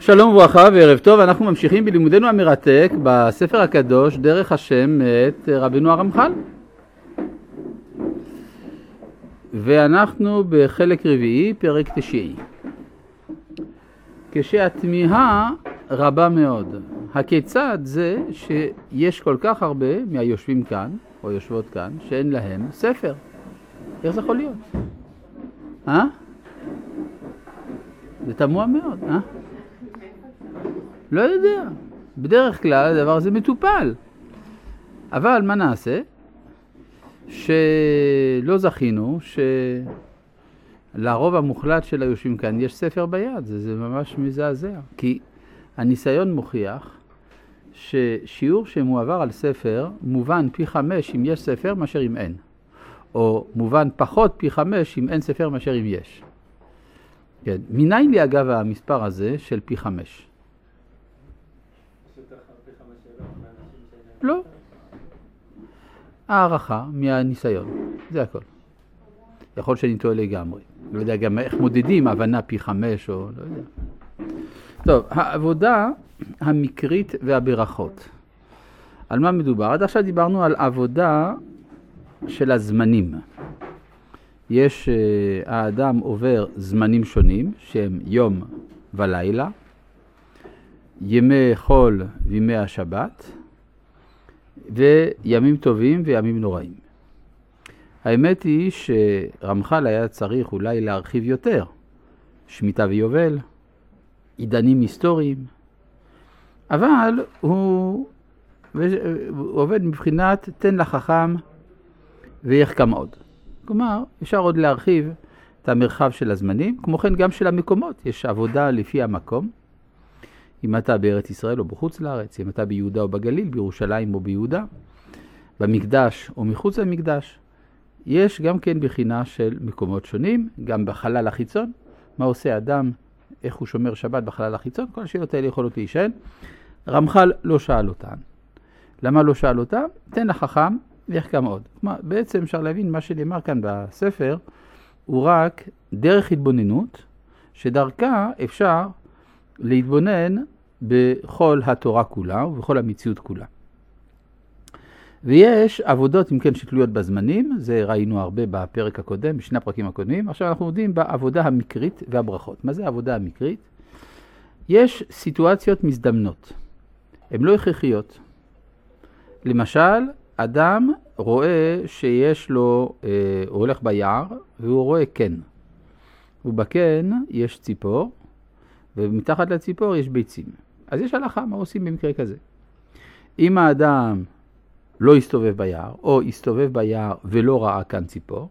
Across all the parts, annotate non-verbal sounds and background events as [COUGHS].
שלום וברכה וערב טוב, אנחנו ממשיכים בלימודנו המרתק בספר הקדוש דרך השם את רבנו הרמח"ל ואנחנו בחלק רביעי, פרק תשיעי. כשהתמיהה רבה מאוד, הכיצד זה שיש כל כך הרבה מהיושבים כאן, או יושבות כאן, שאין להם ספר? איך זה יכול להיות? אה? זה תמוה מאוד, אה? לא יודע. בדרך כלל הדבר הזה מטופל. אבל מה נעשה? שלא זכינו שלרוב המוחלט של היושבים כאן יש ספר ביד, זה, זה ממש מזעזע. כי הניסיון מוכיח ששיעור שמועבר על ספר מובן פי חמש אם יש ספר מאשר אם אין. או מובן פחות פי חמש אם אין ספר מאשר אם יש. כן. מניין לי אגב המספר הזה של פי חמש? לא. הערכה מהניסיון, זה הכל. יכול שאני טועה לגמרי. לא יודע גם איך מודדים הבנה פי חמש או לא יודע. טוב, העבודה המקרית והברכות. על מה מדובר? עד עכשיו דיברנו על עבודה של הזמנים. יש, uh, האדם עובר זמנים שונים שהם יום ולילה, ימי חול וימי השבת, וימים טובים וימים נוראים. האמת היא שרמח"ל היה צריך אולי להרחיב יותר, שמיטה ויובל, עידנים היסטוריים, אבל הוא, הוא עובד מבחינת תן לחכם ויחכם עוד. כלומר, אפשר עוד להרחיב את המרחב של הזמנים, כמו כן גם של המקומות, יש עבודה לפי המקום. אם אתה בארץ ישראל או בחוץ לארץ, אם אתה ביהודה או בגליל, בירושלים או ביהודה, במקדש או מחוץ למקדש. יש גם כן בחינה של מקומות שונים, גם בחלל החיצון, מה עושה אדם, איך הוא שומר שבת בחלל החיצון, כל השאלות האלה יכולות להישאל. רמח"ל לא שאל אותן. למה לא שאל אותן? תן לחכם ויחכם עוד. כלומר, בעצם אפשר להבין מה שנאמר כאן בספר, הוא רק דרך התבוננות, שדרכה אפשר להתבונן בכל התורה כולה ובכל המציאות כולה. ויש עבודות, אם כן, שתלויות בזמנים, זה ראינו הרבה בפרק הקודם, בשני הפרקים הקודמים. עכשיו אנחנו עובדים בעבודה המקרית והברכות. מה זה עבודה המקרית? יש סיטואציות מזדמנות, הן לא הכרחיות. למשל, אדם רואה שיש לו, אה, הוא הולך ביער והוא רואה קן. ובקן יש ציפור, ומתחת לציפור יש ביצים. אז יש הלכה, מה עושים במקרה כזה? אם האדם לא הסתובב ביער, או הסתובב ביער ולא ראה כאן ציפור,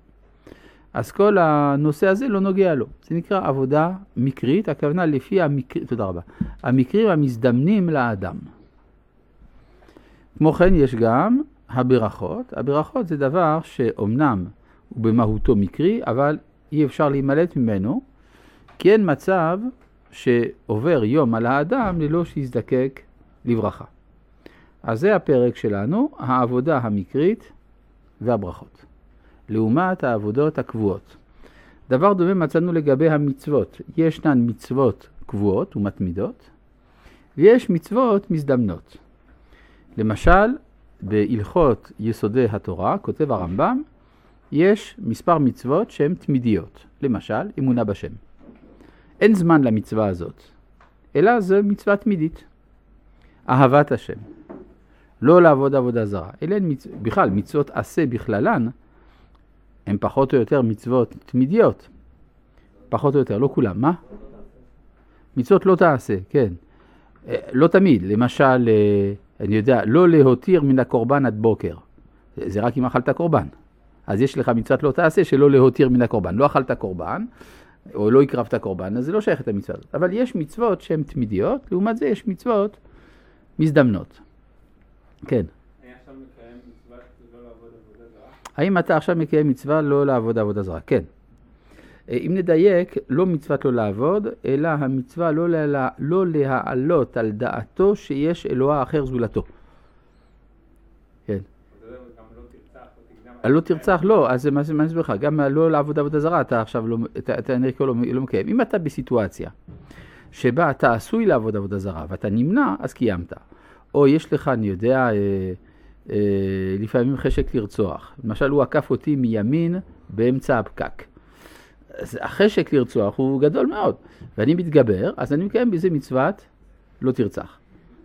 אז כל הנושא הזה לא נוגע לו. זה נקרא עבודה מקרית, הכוונה לפי המקרים, תודה רבה, המקרים המזדמנים לאדם. כמו כן יש גם הברכות. הברכות זה דבר שאומנם הוא במהותו מקרי, אבל אי אפשר להימלט ממנו, כי אין מצב שעובר יום על האדם ללא שיזדקק לברכה. אז זה הפרק שלנו, העבודה המקרית והברכות. לעומת העבודות הקבועות. דבר דומה מצאנו לגבי המצוות. ישנן מצוות קבועות ומתמידות, ויש מצוות מזדמנות. למשל, בהלכות יסודי התורה, כותב הרמב"ם, יש מספר מצוות שהן תמידיות. למשל, אמונה בשם. אין זמן למצווה הזאת, אלא זו מצווה תמידית. אהבת השם. לא לעבוד עבודה זרה. אלה הן מצ... בכלל, מצוות עשה בכללן, הן פחות או יותר מצוות תמידיות. פחות או יותר, לא כולם. מה? מצוות לא תעשה, כן. אה, לא תמיד. למשל, אה, אני יודע, לא להותיר מן הקורבן עד בוקר. זה רק אם אכלת קורבן. אז יש לך מצוות לא תעשה שלא להותיר מן הקורבן. לא אכלת קורבן, או לא הקרבת קורבן, אז זה לא שייך את המצווה הזאת. אבל יש מצוות שהן תמידיות, לעומת זה יש מצוות מזדמנות. כן. האם אתה עכשיו מקיים מצווה לא לעבוד עבודה זרה? כן. אה, אם נדייק, לא מצוות לא לעבוד, אלא המצווה לא, לה, לא להעלות על דעתו שיש אלוה אחר זולתו. כן. לא תרצח, לא, אז מה אני אסביר לך? גם לא לעבוד עבודה זרה, אתה עכשיו לא, אתה, אתה נראה כאילו לא, לא מקיים. אם אתה בסיטואציה שבה אתה עשוי לעבוד עבודה זרה ואתה נמנע, אז קיימת. או יש לך, אני יודע, אה, אה, לפעמים חשק לרצוח. למשל, הוא עקף אותי מימין באמצע הפקק. אז החשק לרצוח הוא גדול מאוד, ואני מתגבר, אז אני מקיים בזה מצוות לא תרצח.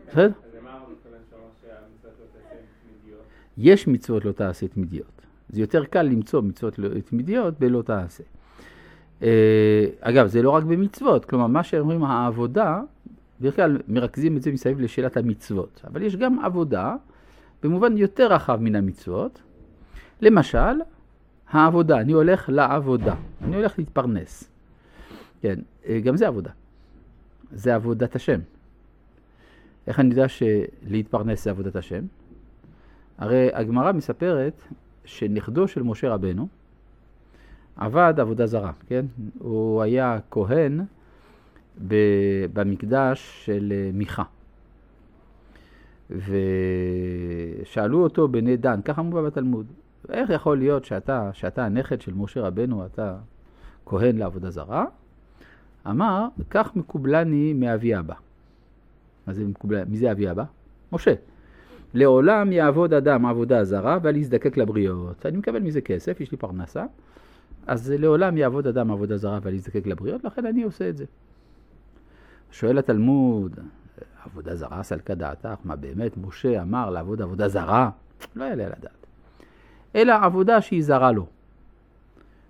בסדר? יש מצוות לא תעשה תמידיות. זה יותר קל למצוא מצוות לא- תמידיות בלא תעשה. אה, אגב, זה לא רק במצוות, כלומר, מה שאומרים העבודה, בדרך כלל מרכזים את זה מסביב לשאלת המצוות, אבל יש גם עבודה במובן יותר רחב מן המצוות. למשל, העבודה, אני הולך לעבודה, אני הולך להתפרנס. כן, אה, גם זה עבודה. זה עבודת השם. איך אני יודע שלהתפרנס זה עבודת השם? הרי הגמרא מספרת שנכדו של משה רבנו עבד עבודה זרה, כן? הוא היה כהן במקדש של אה, מיכה. ושאלו אותו בני דן, ככה מובא בתלמוד, איך יכול להיות שאתה, שאתה הנכד של משה רבנו, אתה כהן לעבודה זרה? אמר, כך מקובלני מאבי אבא. מה זה מקובל, מי זה אבי אבא? משה. לעולם יעבוד אדם עבודה זרה ואל יזדקק לבריות. אני מקבל מזה כסף, יש לי פרנסה, אז לעולם יעבוד אדם עבודה זרה ואל יזדקק לבריות, לכן אני עושה את זה. שואל התלמוד, עבודה זרה סלקה דעתך, מה באמת משה אמר לעבוד עבודה זרה? לא יעלה על הדעת. אלא עבודה שהיא זרה לו.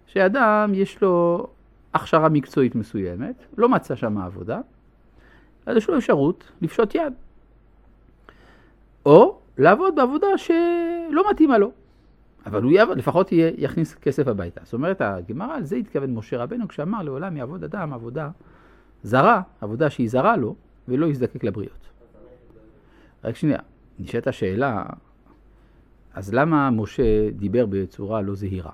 שאדם יש לו הכשרה מקצועית מסוימת, לא מצא שם עבודה, אז יש לו אפשרות לפשוט יד. או לעבוד בעבודה שלא מתאימה לו. אבל הוא יעבוד, לפחות יהיה, יכניס כסף הביתה. זאת אומרת, הגמרא, על זה התכוון משה רבנו כשאמר לעולם יעבוד אדם עבודה זרה, עבודה שהיא זרה לו, ולא יזדקק לבריות. רק שנייה, נשאלת השאלה, אז למה משה דיבר בצורה לא זהירה?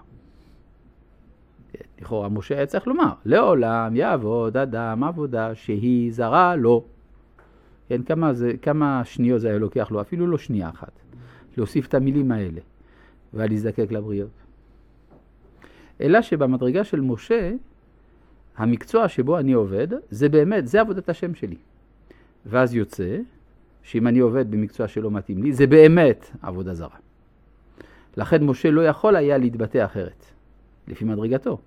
לכאורה משה היה צריך לומר, לעולם יעבוד אדם עבודה שהיא זרה לו. כן, כמה, זה, כמה שניות זה היה לוקח לו? אפילו לא שנייה אחת. להוסיף את המילים האלה, ולהזדקק לבריות. אלא שבמדרגה של משה, המקצוע שבו אני עובד, זה באמת, זה עבודת השם שלי. ואז יוצא שאם אני עובד במקצוע שלא מתאים לי, זה באמת עבודה זרה. לכן משה לא יכול היה להתבטא אחרת, לפי מדרגתו.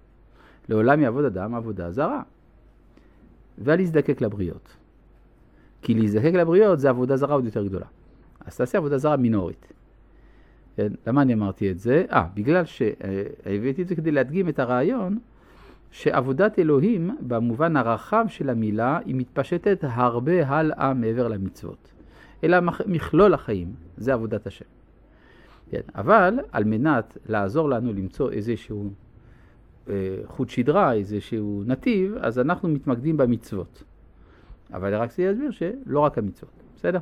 לעולם יעבוד אדם עבודה זרה. ואל יזדקק לבריות. כי להזדקק לבריות זה עבודה זרה עוד יותר גדולה. אז תעשה עבודה זרה מינורית. כן? למה אני אמרתי את זה? אה, בגלל שהבאתי את זה כדי להדגים את הרעיון שעבודת אלוהים, במובן הרחב של המילה, היא מתפשטת הרבה הלאה מעבר למצוות. אלא מכלול החיים, זה עבודת השם. כן, אבל על מנת לעזור לנו למצוא איזשהו אה, חוט שדרה, איזשהו נתיב, אז אנחנו מתמקדים במצוות. אבל רק זה יסביר שלא רק המצוות, בסדר?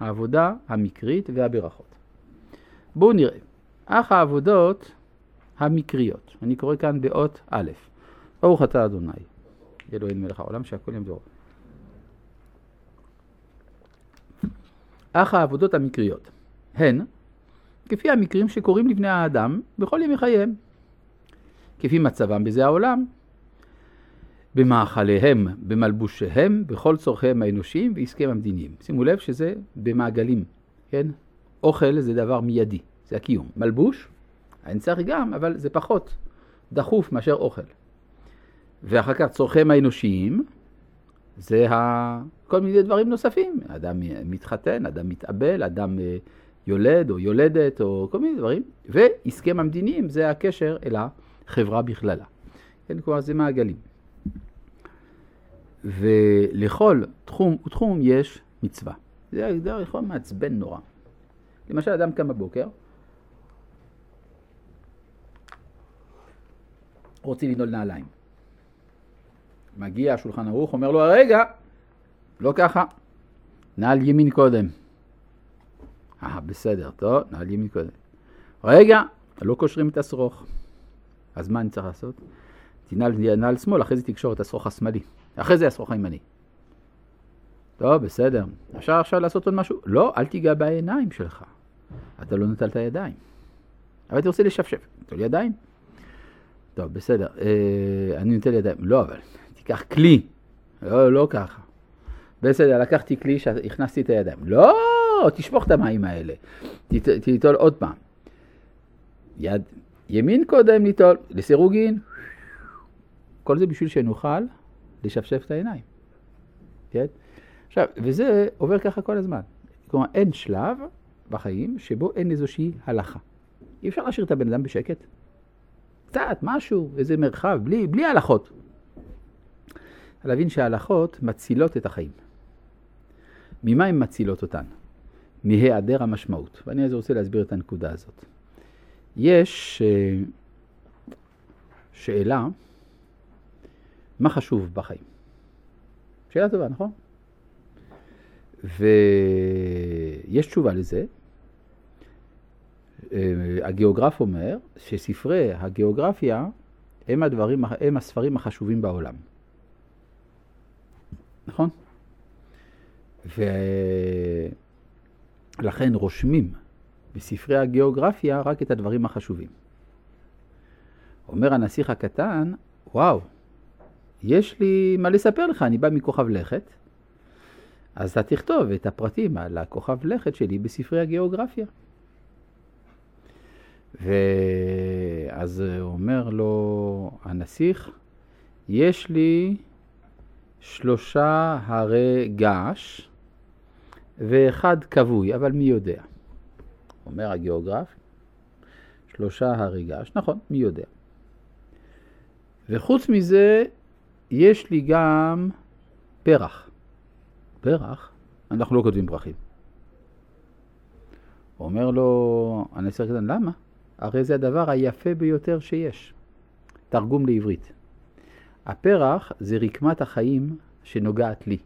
העבודה המקרית והברכות. בואו נראה. אך העבודות המקריות, אני קורא כאן באות א', ברוך אתה אדוני, אלוהינו מלך העולם שהכל ימדור. אך העבודות המקריות הן כפי המקרים שקורים לבני האדם בכל ימי חייהם, כפי מצבם בזה העולם, במאכליהם, במלבושיהם, בכל צורכיהם האנושיים ועסקיהם המדיניים. שימו לב שזה במעגלים, כן? אוכל זה דבר מיידי, זה הקיום. מלבוש, אני צריך גם, אבל זה פחות דחוף מאשר אוכל. ואחר כך צורכיהם האנושיים, זה ה... כל מיני דברים נוספים. אדם מתחתן, אדם מתאבל, אדם אה, יולד או יולדת או כל מיני דברים. ועסקיהם המדיניים זה הקשר אל החברה בכללה. כן, כלומר זה מעגלים. ולכל תחום ותחום יש מצווה. זה דבר יכול מעצבן נורא. למשל, אדם קם בבוקר, רוצה לנעול נעליים. מגיע השולחן ערוך, אומר לו, רגע, לא ככה, נעל ימין קודם. אה, בסדר, טוב, נעל ימין קודם. רגע, לא קושרים את השרוך. אז מה אני צריך לעשות? תנעל נעל שמאל, אחרי זה תקשור את השרוך השמאלי. אחרי זה השרוך הימני. טוב, בסדר. אפשר עכשיו לעשות עוד משהו? לא, אל תיגע בעיניים שלך. אתה לא נטלת ידיים. אבל אתה רוצה לשפשף, נטול ידיים. טוב, בסדר. אה, אני נוטל ידיים. לא, אבל תיקח כלי. לא, לא ככה. בסדר, לקחתי כלי שהכנסתי את הידיים. לא, תשפוך את המים האלה. תיטול עוד פעם. יד ימין קודם ליטול, לסירוגין. כל זה בשביל שנוכל לשפשף את העיניים. כן? עכשיו, וזה עובר ככה כל הזמן. כלומר, אין שלב בחיים שבו אין איזושהי הלכה. אי אפשר להשאיר את הבן אדם בשקט. קצת, משהו, איזה מרחב, בלי, בלי הלכות. להבין שההלכות מצילות את החיים. ממה הן מצילות אותן? מהיעדר המשמעות. ואני אז רוצה להסביר את הנקודה הזאת. יש אה, שאלה, מה חשוב בחיים? שאלה טובה, נכון? ויש תשובה לזה. אה, הגיאוגרף אומר שספרי הגיאוגרפיה הם, הדברים, הם הספרים החשובים בעולם. נכון? ולכן רושמים בספרי הגיאוגרפיה רק את הדברים החשובים. אומר הנסיך הקטן, וואו, יש לי מה לספר לך, אני בא מכוכב לכת, אז אתה תכתוב את הפרטים על הכוכב לכת שלי בספרי הגיאוגרפיה. ואז אומר לו הנסיך, יש לי שלושה הרי געש ואחד כבוי, אבל מי יודע? אומר הגיאוגרף, שלושה הרי געש, נכון, מי יודע? וחוץ מזה, יש לי גם פרח. פרח? אנחנו לא כותבים פרחים. אומר לו הנסיך הקטן, למה? הרי זה הדבר היפה ביותר שיש. תרגום לעברית. הפרח זה רקמת החיים שנוגעת לי.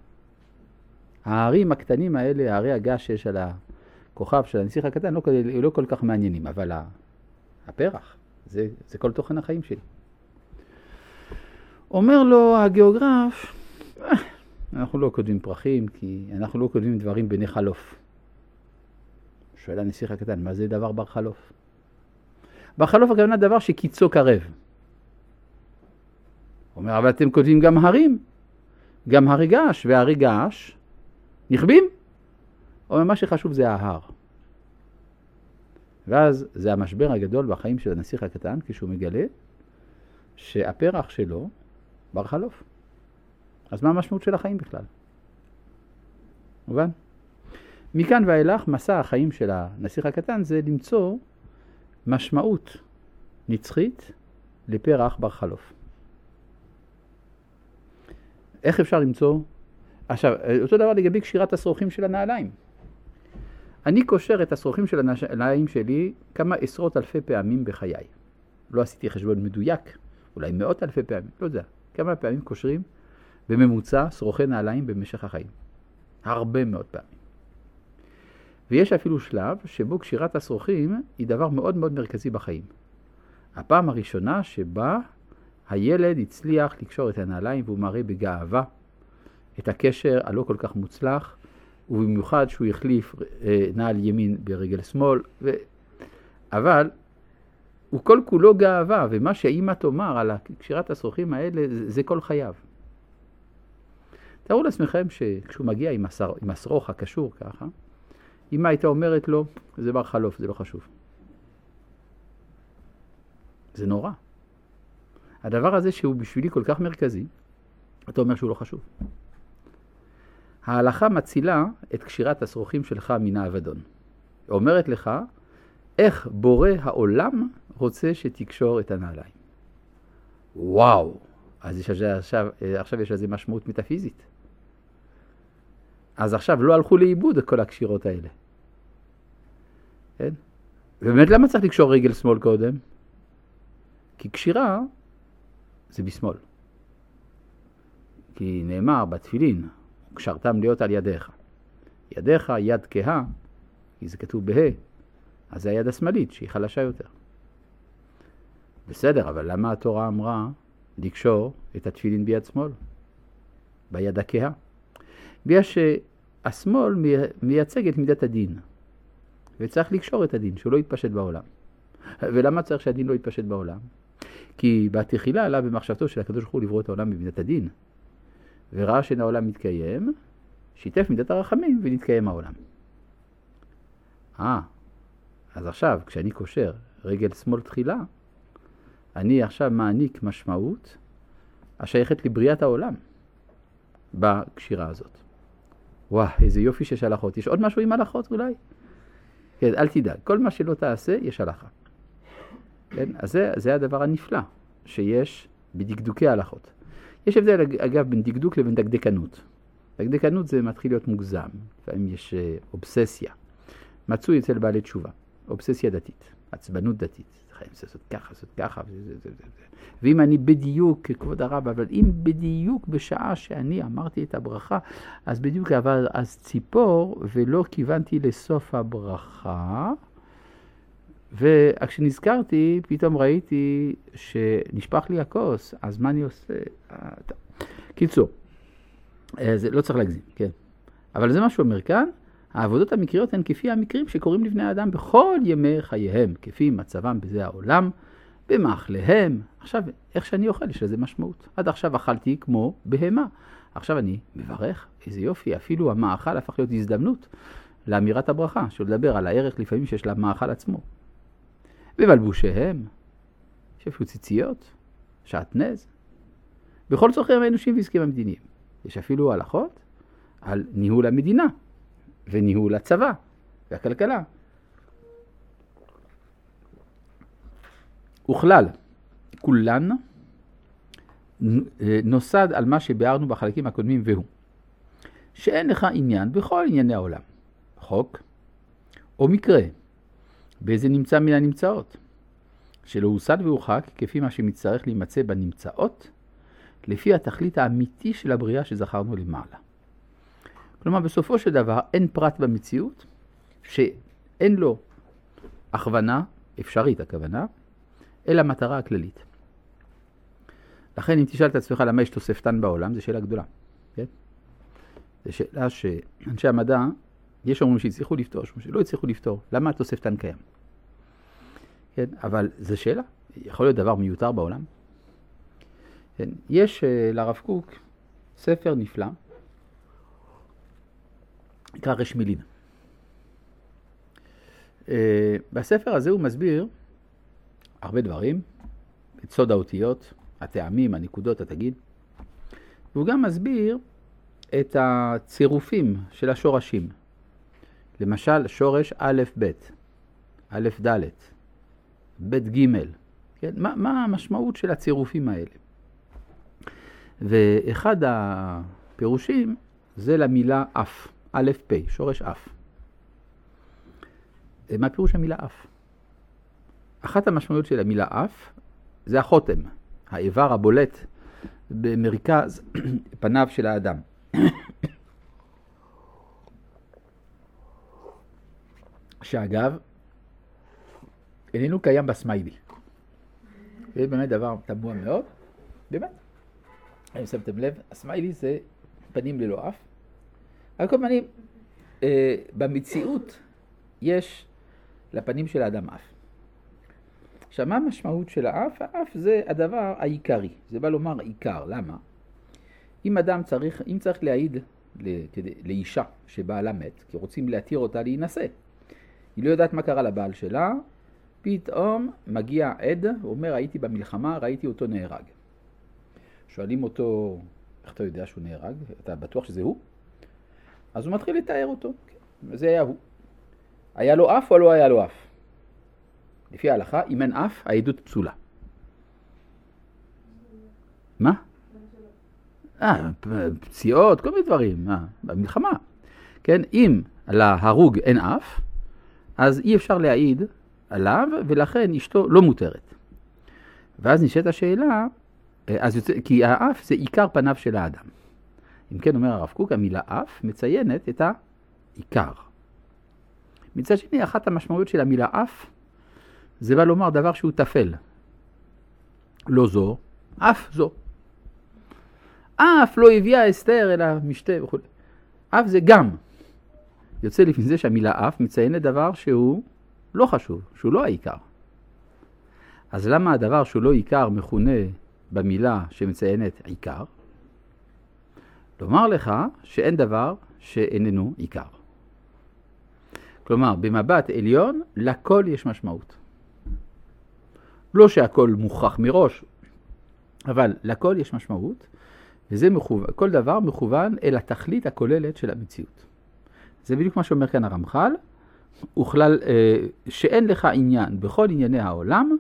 הערים הקטנים האלה, הערי הגש שיש על הכוכב של הנסיך הקטן, לא, לא כל כך מעניינים, אבל הפרח, זה, זה כל תוכן החיים שלי. אומר לו הגיאוגרף, אה, אנחנו לא כותבים פרחים, כי אנחנו לא כותבים דברים בני חלוף. שואל הנסיך הקטן, מה זה דבר בר חלוף? בר חלוף הכוונה דבר שקיצו קרב. אומר, אבל אתם כותבים גם הרים, גם הרי געש, והרי געש נכבים. אומר, מה שחשוב זה ההר. ואז זה המשבר הגדול בחיים של הנסיך הקטן, כשהוא מגלה שהפרח שלו בר חלוף. אז מה המשמעות של החיים בכלל? מובן? מכאן ואילך מסע החיים של הנסיך הקטן זה למצוא משמעות נצחית לפרח בר חלוף. איך אפשר למצוא? עכשיו, אותו דבר לגבי קשירת השרוכים של הנעליים. אני קושר את השרוכים של הנעליים שלי כמה עשרות אלפי פעמים בחיי. לא עשיתי חשבון מדויק, אולי מאות אלפי פעמים, לא יודע. כמה פעמים קושרים בממוצע שרוכי נעליים במשך החיים. הרבה מאוד פעמים. ויש אפילו שלב שבו קשירת השרוכים היא דבר מאוד מאוד מרכזי בחיים. הפעם הראשונה שבה הילד הצליח לקשור את הנעליים והוא מראה בגאווה את הקשר הלא כל כך מוצלח, ובמיוחד שהוא החליף אה, נעל ימין ברגל שמאל, ו... אבל הוא כל כולו גאווה, ומה שהאימא תאמר על קשירת השרוכים האלה זה, כל חייו. תארו לעצמכם שכשהוא מגיע עם, השר, השרוך הקשור ככה, אמא הייתה אומרת לו, זה בר חלוף, זה לא חשוב. זה נורא. הדבר הזה שהוא בשבילי כל כך מרכזי, אתה אומר שהוא לא חשוב. ההלכה מצילה את קשירת השרוכים שלך מן האבדון. היא אומרת לך, איך בורא העולם רוצה שתקשור את הנעליים. וואו, אז יש עכשיו, עכשיו יש לזה משמעות מטאפיזית. אז עכשיו לא הלכו לאיבוד כל הקשירות האלה. כן? ובאמת למה צריך לקשור רגל שמאל קודם? כי קשירה זה בשמאל. כי נאמר בתפילין, קשרתם להיות על ידיך. ידיך יד כהה, כי זה כתוב בה', אז זה היד השמאלית שהיא חלשה יותר. בסדר, אבל למה התורה אמרה לקשור את התפילין ביד שמאל? ביד הכהה. בגלל שהשמאל מייצג את מידת הדין, וצריך לקשור את הדין, שהוא לא יתפשט בעולם. ולמה צריך שהדין לא יתפשט בעולם? כי בתחילה עלה במחשבתו של הקדוש ברוך הוא לברוא את העולם במידת הדין. וראה שאין העולם מתקיים, שיתף מידת הרחמים ונתקיים העולם. אה, אז עכשיו, כשאני קושר רגל שמאל תחילה, אני עכשיו מעניק משמעות השייכת לבריאת העולם בקשירה הזאת. וואו, איזה יופי שיש הלכות. יש עוד משהו עם הלכות אולי? כן, אל תדאג, כל מה שלא תעשה, יש הלכה. כן, אז זה, זה הדבר הנפלא שיש בדקדוקי ההלכות. יש הבדל, אגב, בין דקדוק לבין דקדקנות. דקדקנות זה מתחיל להיות מוגזם, לפעמים יש אה, אובססיה. מצוי אצל בעלי תשובה, אובססיה דתית, עצבנות דתית. חייבים לעשות ככה, לעשות ככה. ואם אני בדיוק, כבוד הרב, אבל אם בדיוק בשעה שאני אמרתי את הברכה, אז בדיוק עבר אז ציפור, ולא כיוונתי לסוף הברכה, וכשנזכרתי, פתאום ראיתי שנשפך לי הכוס, אז מה אני עושה? קיצור, אה, לא צריך להגזים, כן. אבל זה מה שהוא אומר כאן, העבודות המקריות הן כפי המקרים שקורים לבני האדם בכל ימי חייהם, כפי מצבם בזה העולם, במאכליהם. עכשיו, איך שאני אוכל, יש לזה משמעות. עד עכשיו אכלתי כמו בהמה. עכשיו אני מברך, איזה יופי, אפילו המאכל הפך להיות הזדמנות לאמירת הברכה, של לדבר על הערך לפעמים שיש למאכל עצמו. ובלבושיהם, יש אפילו ציציות, שעטנז, בכל צורכיהם האנושיים ועסקים המדיניים. יש אפילו הלכות על ניהול המדינה. וניהול הצבא והכלכלה. וכלל, כולן נוסד על מה שביארנו בחלקים הקודמים והוא, שאין לך עניין בכל ענייני העולם, חוק או מקרה, באיזה נמצא מן הנמצאות, שלא הוסד והורחק כפי מה שמצטרך להימצא בנמצאות, לפי התכלית האמיתי של הבריאה שזכרנו למעלה. כלומר, בסופו של דבר אין פרט במציאות שאין לו הכוונה, אפשרית הכוונה, אלא מטרה הכללית. לכן אם תשאל את עצמך למה יש תוספתן בעולם, זו שאלה גדולה. כן? זו שאלה שאנשי המדע, יש אומרים שהצליחו לפתור, יש אומרים שלא הצליחו לפתור. למה התוספתן קיים? כן? אבל זו שאלה. יכול להיות דבר מיותר בעולם? כן? יש אה, לרב קוק ספר נפלא, נקרא רש מילין. אה, בספר הזה הוא מסביר הרבה דברים, את סוד האותיות, הטעמים, הנקודות, התגיד, והוא גם מסביר את הצירופים של השורשים. למשל, שורש א' ב', א' ד', ב' ג', כן? מה, מה המשמעות של הצירופים האלה? ואחד הפירושים זה למילה אף. א' פ', שורש אף. אה, מה פירוש המילה אף? אחת המשמעויות של המילה אף זה החותם, האיבר הבולט במרכז [COUGHS] פניו של האדם. [COUGHS] שאגב, איננו קיים בסמיילי. זה באמת דבר תמוה מאוד, באמת. אם שמתם לב, הסמיילי זה פנים ללא אף, על כל פנים, אה, במציאות יש לפנים של האדם אף. עכשיו, מה המשמעות של האף? האף זה הדבר העיקרי, זה בא לומר עיקר, למה? אם אדם צריך, אם צריך להעיד לאישה שבעלה מת, כי רוצים להתיר אותה להינשא, היא לא יודעת מה קרה לבעל שלה, פתאום מגיע עד, הוא אומר, הייתי במלחמה, ראיתי אותו נהרג. שואלים אותו, איך אתה יודע שהוא נהרג? אתה בטוח שזה הוא? אז הוא מתחיל לתאר אותו. זה היה הוא. היה לו אף או לא היה לו אף? לפי ההלכה, אם אין אף, העדות פסולה. מה? אה, פציעות, כל מיני דברים, מה? במלחמה. כן, אם להרוג אין אף, אז אי אפשר להעיד עליו, ולכן אשתו לא מותרת. ואז נשאלת השאלה, אה, אז יוצא, כי האף זה עיקר פניו של האדם. אם כן, אומר הרב קוק, המילה אף מציינת את העיקר. מצד שני, אחת המשמעויות של המילה אף, זה בא לומר דבר שהוא טפל. לא זו, אף זו. אף לא הביאה אסתר אלא משתה וכו'. אף זה גם. יוצא לפי זה שהמילה אף מציינת דבר שהוא לא חשוב, שהוא לא העיקר. אז למה הדבר שהוא לא עיקר מכונה במילה שמציינת עיקר? לומר לך שאין דבר שאיננו עיקר. כלומר, במבט עליון, לכל יש משמעות. לא שהכל מוכח מראש, אבל לכל יש משמעות, וזה מכוון, כל דבר מכוון אל התכלית הכוללת של המציאות. זה בדיוק מה שאומר כאן הרמח"ל, וכלל אה, שאין לך עניין בכל ענייני העולם,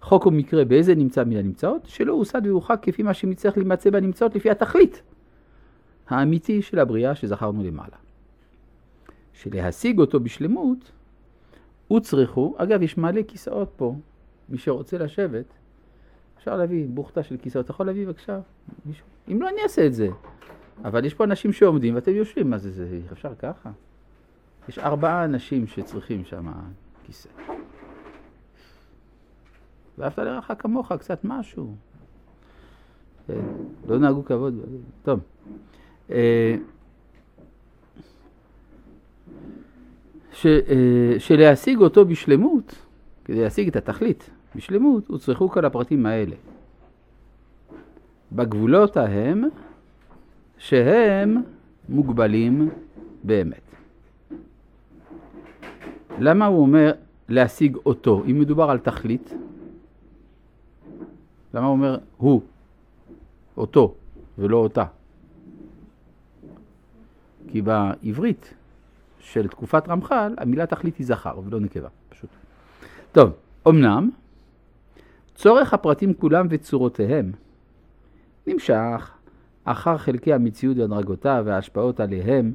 חוק ומקרה באיזה נמצא מן הנמצאות, שלא הוסד והורחק כפי מה שמצריך להימצא בנמצאות לפי התכלית האמיתי של הבריאה שזכרנו למעלה. שלהשיג אותו בשלמות, הוצרכו, אגב יש מלא כיסאות פה, מי שרוצה לשבת, אפשר להביא בוכתה של כיסאות, אתה יכול להביא בבקשה מישהו, אם לא אני אעשה את זה, אבל יש פה אנשים שעומדים ואתם יושבים, מה זה, זה אפשר ככה? יש ארבעה אנשים שצריכים שם כיסא. ואהבת לרעך כמוך, קצת משהו. כן, לא נהגו כבוד. טוב. אה, ש, אה, שלהשיג אותו בשלמות, כדי להשיג את התכלית בשלמות, הוצרכו כל הפרטים האלה. בגבולות ההם שהם מוגבלים באמת. למה הוא אומר להשיג אותו, אם מדובר על תכלית? למה הוא אומר הוא, אותו, ולא אותה? כי בעברית של תקופת רמח"ל, המילה תכלית היא זכר ולא נקבה, פשוט. טוב, אמנם, צורך הפרטים כולם וצורותיהם נמשך אחר חלקי המציאות והדרגותיו וההשפעות עליהם,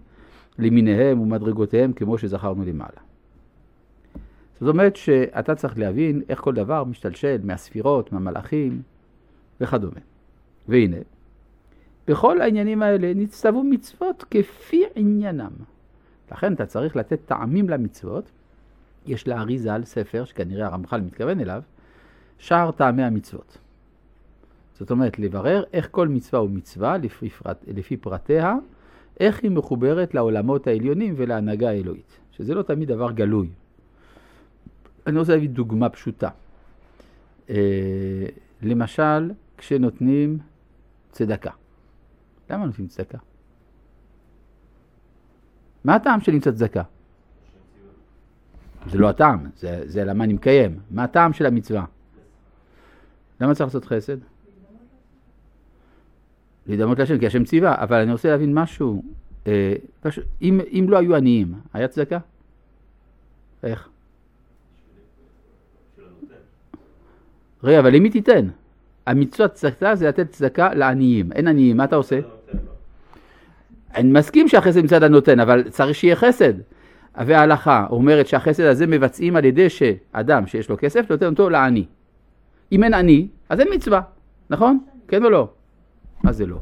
למיניהם ומדרגותיהם כמו שזכרנו למעלה. זאת אומרת שאתה צריך להבין איך כל דבר משתלשל מהספירות, מהמלאכים וכדומה. והנה, בכל העניינים האלה נצטוו מצוות כפי עניינם. לכן אתה צריך לתת טעמים למצוות. יש לאריזה על ספר, שכנראה הרמח"ל מתכוון אליו, שער טעמי המצוות. זאת אומרת, לברר איך כל מצווה הוא מצווה לפי, פרט, לפי פרטיה, איך היא מחוברת לעולמות העליונים ולהנהגה האלוהית, שזה לא תמיד דבר גלוי. אני רוצה להביא דוגמה פשוטה. אה, למשל, כשנותנים צדקה. למה נותנים צדקה? מה הטעם של למצוא צדקה? זה לא הטעם, זה, זה למה אני מקיים. מה הטעם של המצווה? למה צריך לעשות חסד? להידמות להשם, כי השם ציווה, אבל אני רוצה להבין משהו. אה, פשוט, אם, אם לא היו עניים, היה צדקה? איך? רגע, אבל למי תיתן? המצוות צדקה זה לתת צדקה לעניים. אין עניים, מה אתה עושה? אני מסכים שהחסד מצד הנותן, אבל צריך שיהיה חסד. וההלכה אומרת שהחסד הזה מבצעים על ידי שאדם שיש לו כסף נותן אותו לעני. אם אין עני, אז אין מצווה, נכון? כן או לא? מה זה לא?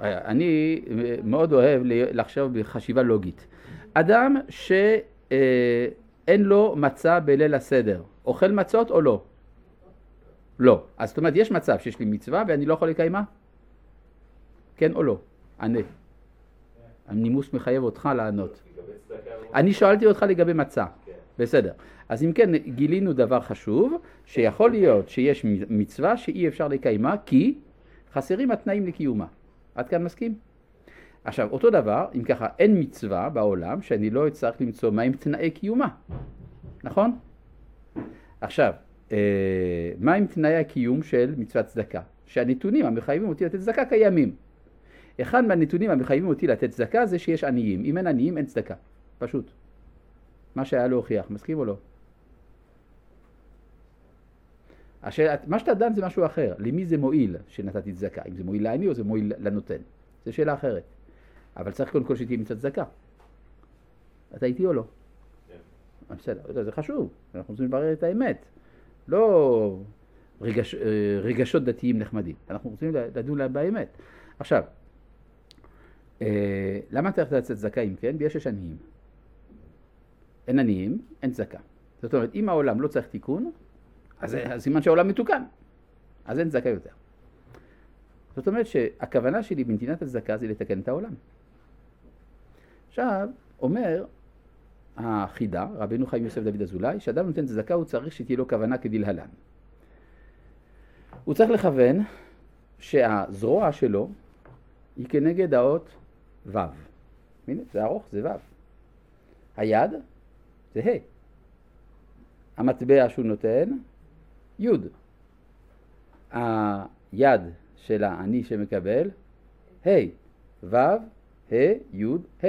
אני מאוד אוהב לחשוב בחשיבה לוגית. אדם שאין לו מצה בליל הסדר, אוכל מצות או לא? לא. אז זאת אומרת, יש מצב שיש לי מצווה ואני לא יכול לקיימה? כן או לא? ענה. הנימוס מחייב אותך לענות. אני שאלתי אותך לגבי מצה. בסדר. אז אם כן, גילינו דבר חשוב, שיכול להיות שיש מצווה שאי אפשר לקיימה כי חסרים התנאים לקיומה. עד כאן מסכים? עכשיו, אותו דבר, אם ככה, אין מצווה בעולם שאני לא אצטרך למצוא מהם תנאי קיומה, נכון? עכשיו, אה, מהם תנאי הקיום של מצוות צדקה? שהנתונים המחייבים אותי לתת צדקה קיימים. אחד מהנתונים המחייבים אותי לתת צדקה זה שיש עניים. אם אין עניים, אין צדקה. פשוט. מה שהיה להוכיח, מסכים או לא? השאלה, מה שאתה דן זה משהו אחר, למי זה מועיל שנתתי צדקה, אם זה מועיל לעני או זה מועיל לנותן, זו שאלה אחרת. אבל צריך קודם כל שתהיה מצוות צדקה. אתה איתי או לא? כן. בסדר, זה חשוב, אנחנו רוצים לברר את האמת. לא רגש, רגשות דתיים נחמדים, אנחנו רוצים לדון באמת. עכשיו, אה, למה צריך לצאת צדקה אם כן? בגלל שיש עניים. אין עניים, אין צדקה. זאת אומרת, אם העולם לא צריך תיקון, אז סימן שהעולם מתוקן, אז אין צדקה יותר. זאת אומרת שהכוונה שלי בנתינת הצדקה זה לתקן את העולם. עכשיו, אומר החידה, רבנו חיים יוסף דוד אזולאי, שאדם נותן צדקה הוא צריך שתהיה לו כוונה כדלהלן. הוא צריך לכוון שהזרוע שלו היא כנגד האות ו'. הנה, זה ארוך, זה ו'. היד זה ה'. המטבע שהוא נותן, י'. היד של האני שמקבל, ה', ו', ה', י', ה'.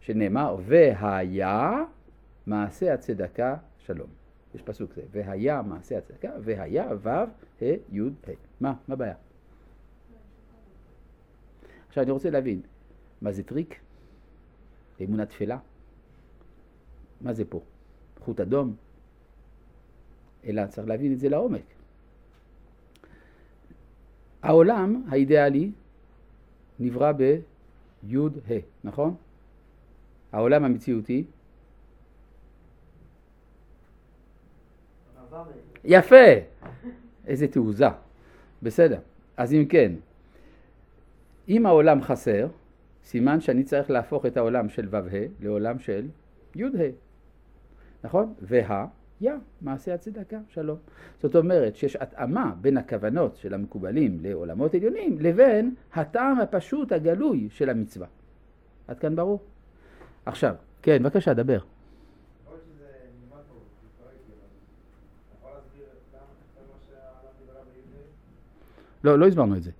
שנאמר, והיה מעשה הצדקה שלום. יש פסוק זה, והיה מעשה הצדקה, והיה ו', ה', י', ה'. מה? מה הבעיה? עכשיו אני רוצה להבין, מה זה טריק? אמונה תפלה? מה זה פה? חוט אדום? אלא צריך להבין את זה לעומק. העולם האידיאלי נברא בי"ה, נכון? העולם המציאותי יפה! איזה תעוזה. בסדר. אז אם כן, אם העולם חסר, סימן שאני צריך להפוך את העולם של ו"ה לעולם של י"ה. נכון? וה, יא, מעשה הצדקה, שלום. זאת אומרת שיש התאמה בין הכוונות של המקובלים לעולמות עליונים לבין הטעם הפשוט הגלוי של המצווה. עד כאן ברור? עכשיו, כן, בבקשה, דבר. לא, לא הסברנו את זה.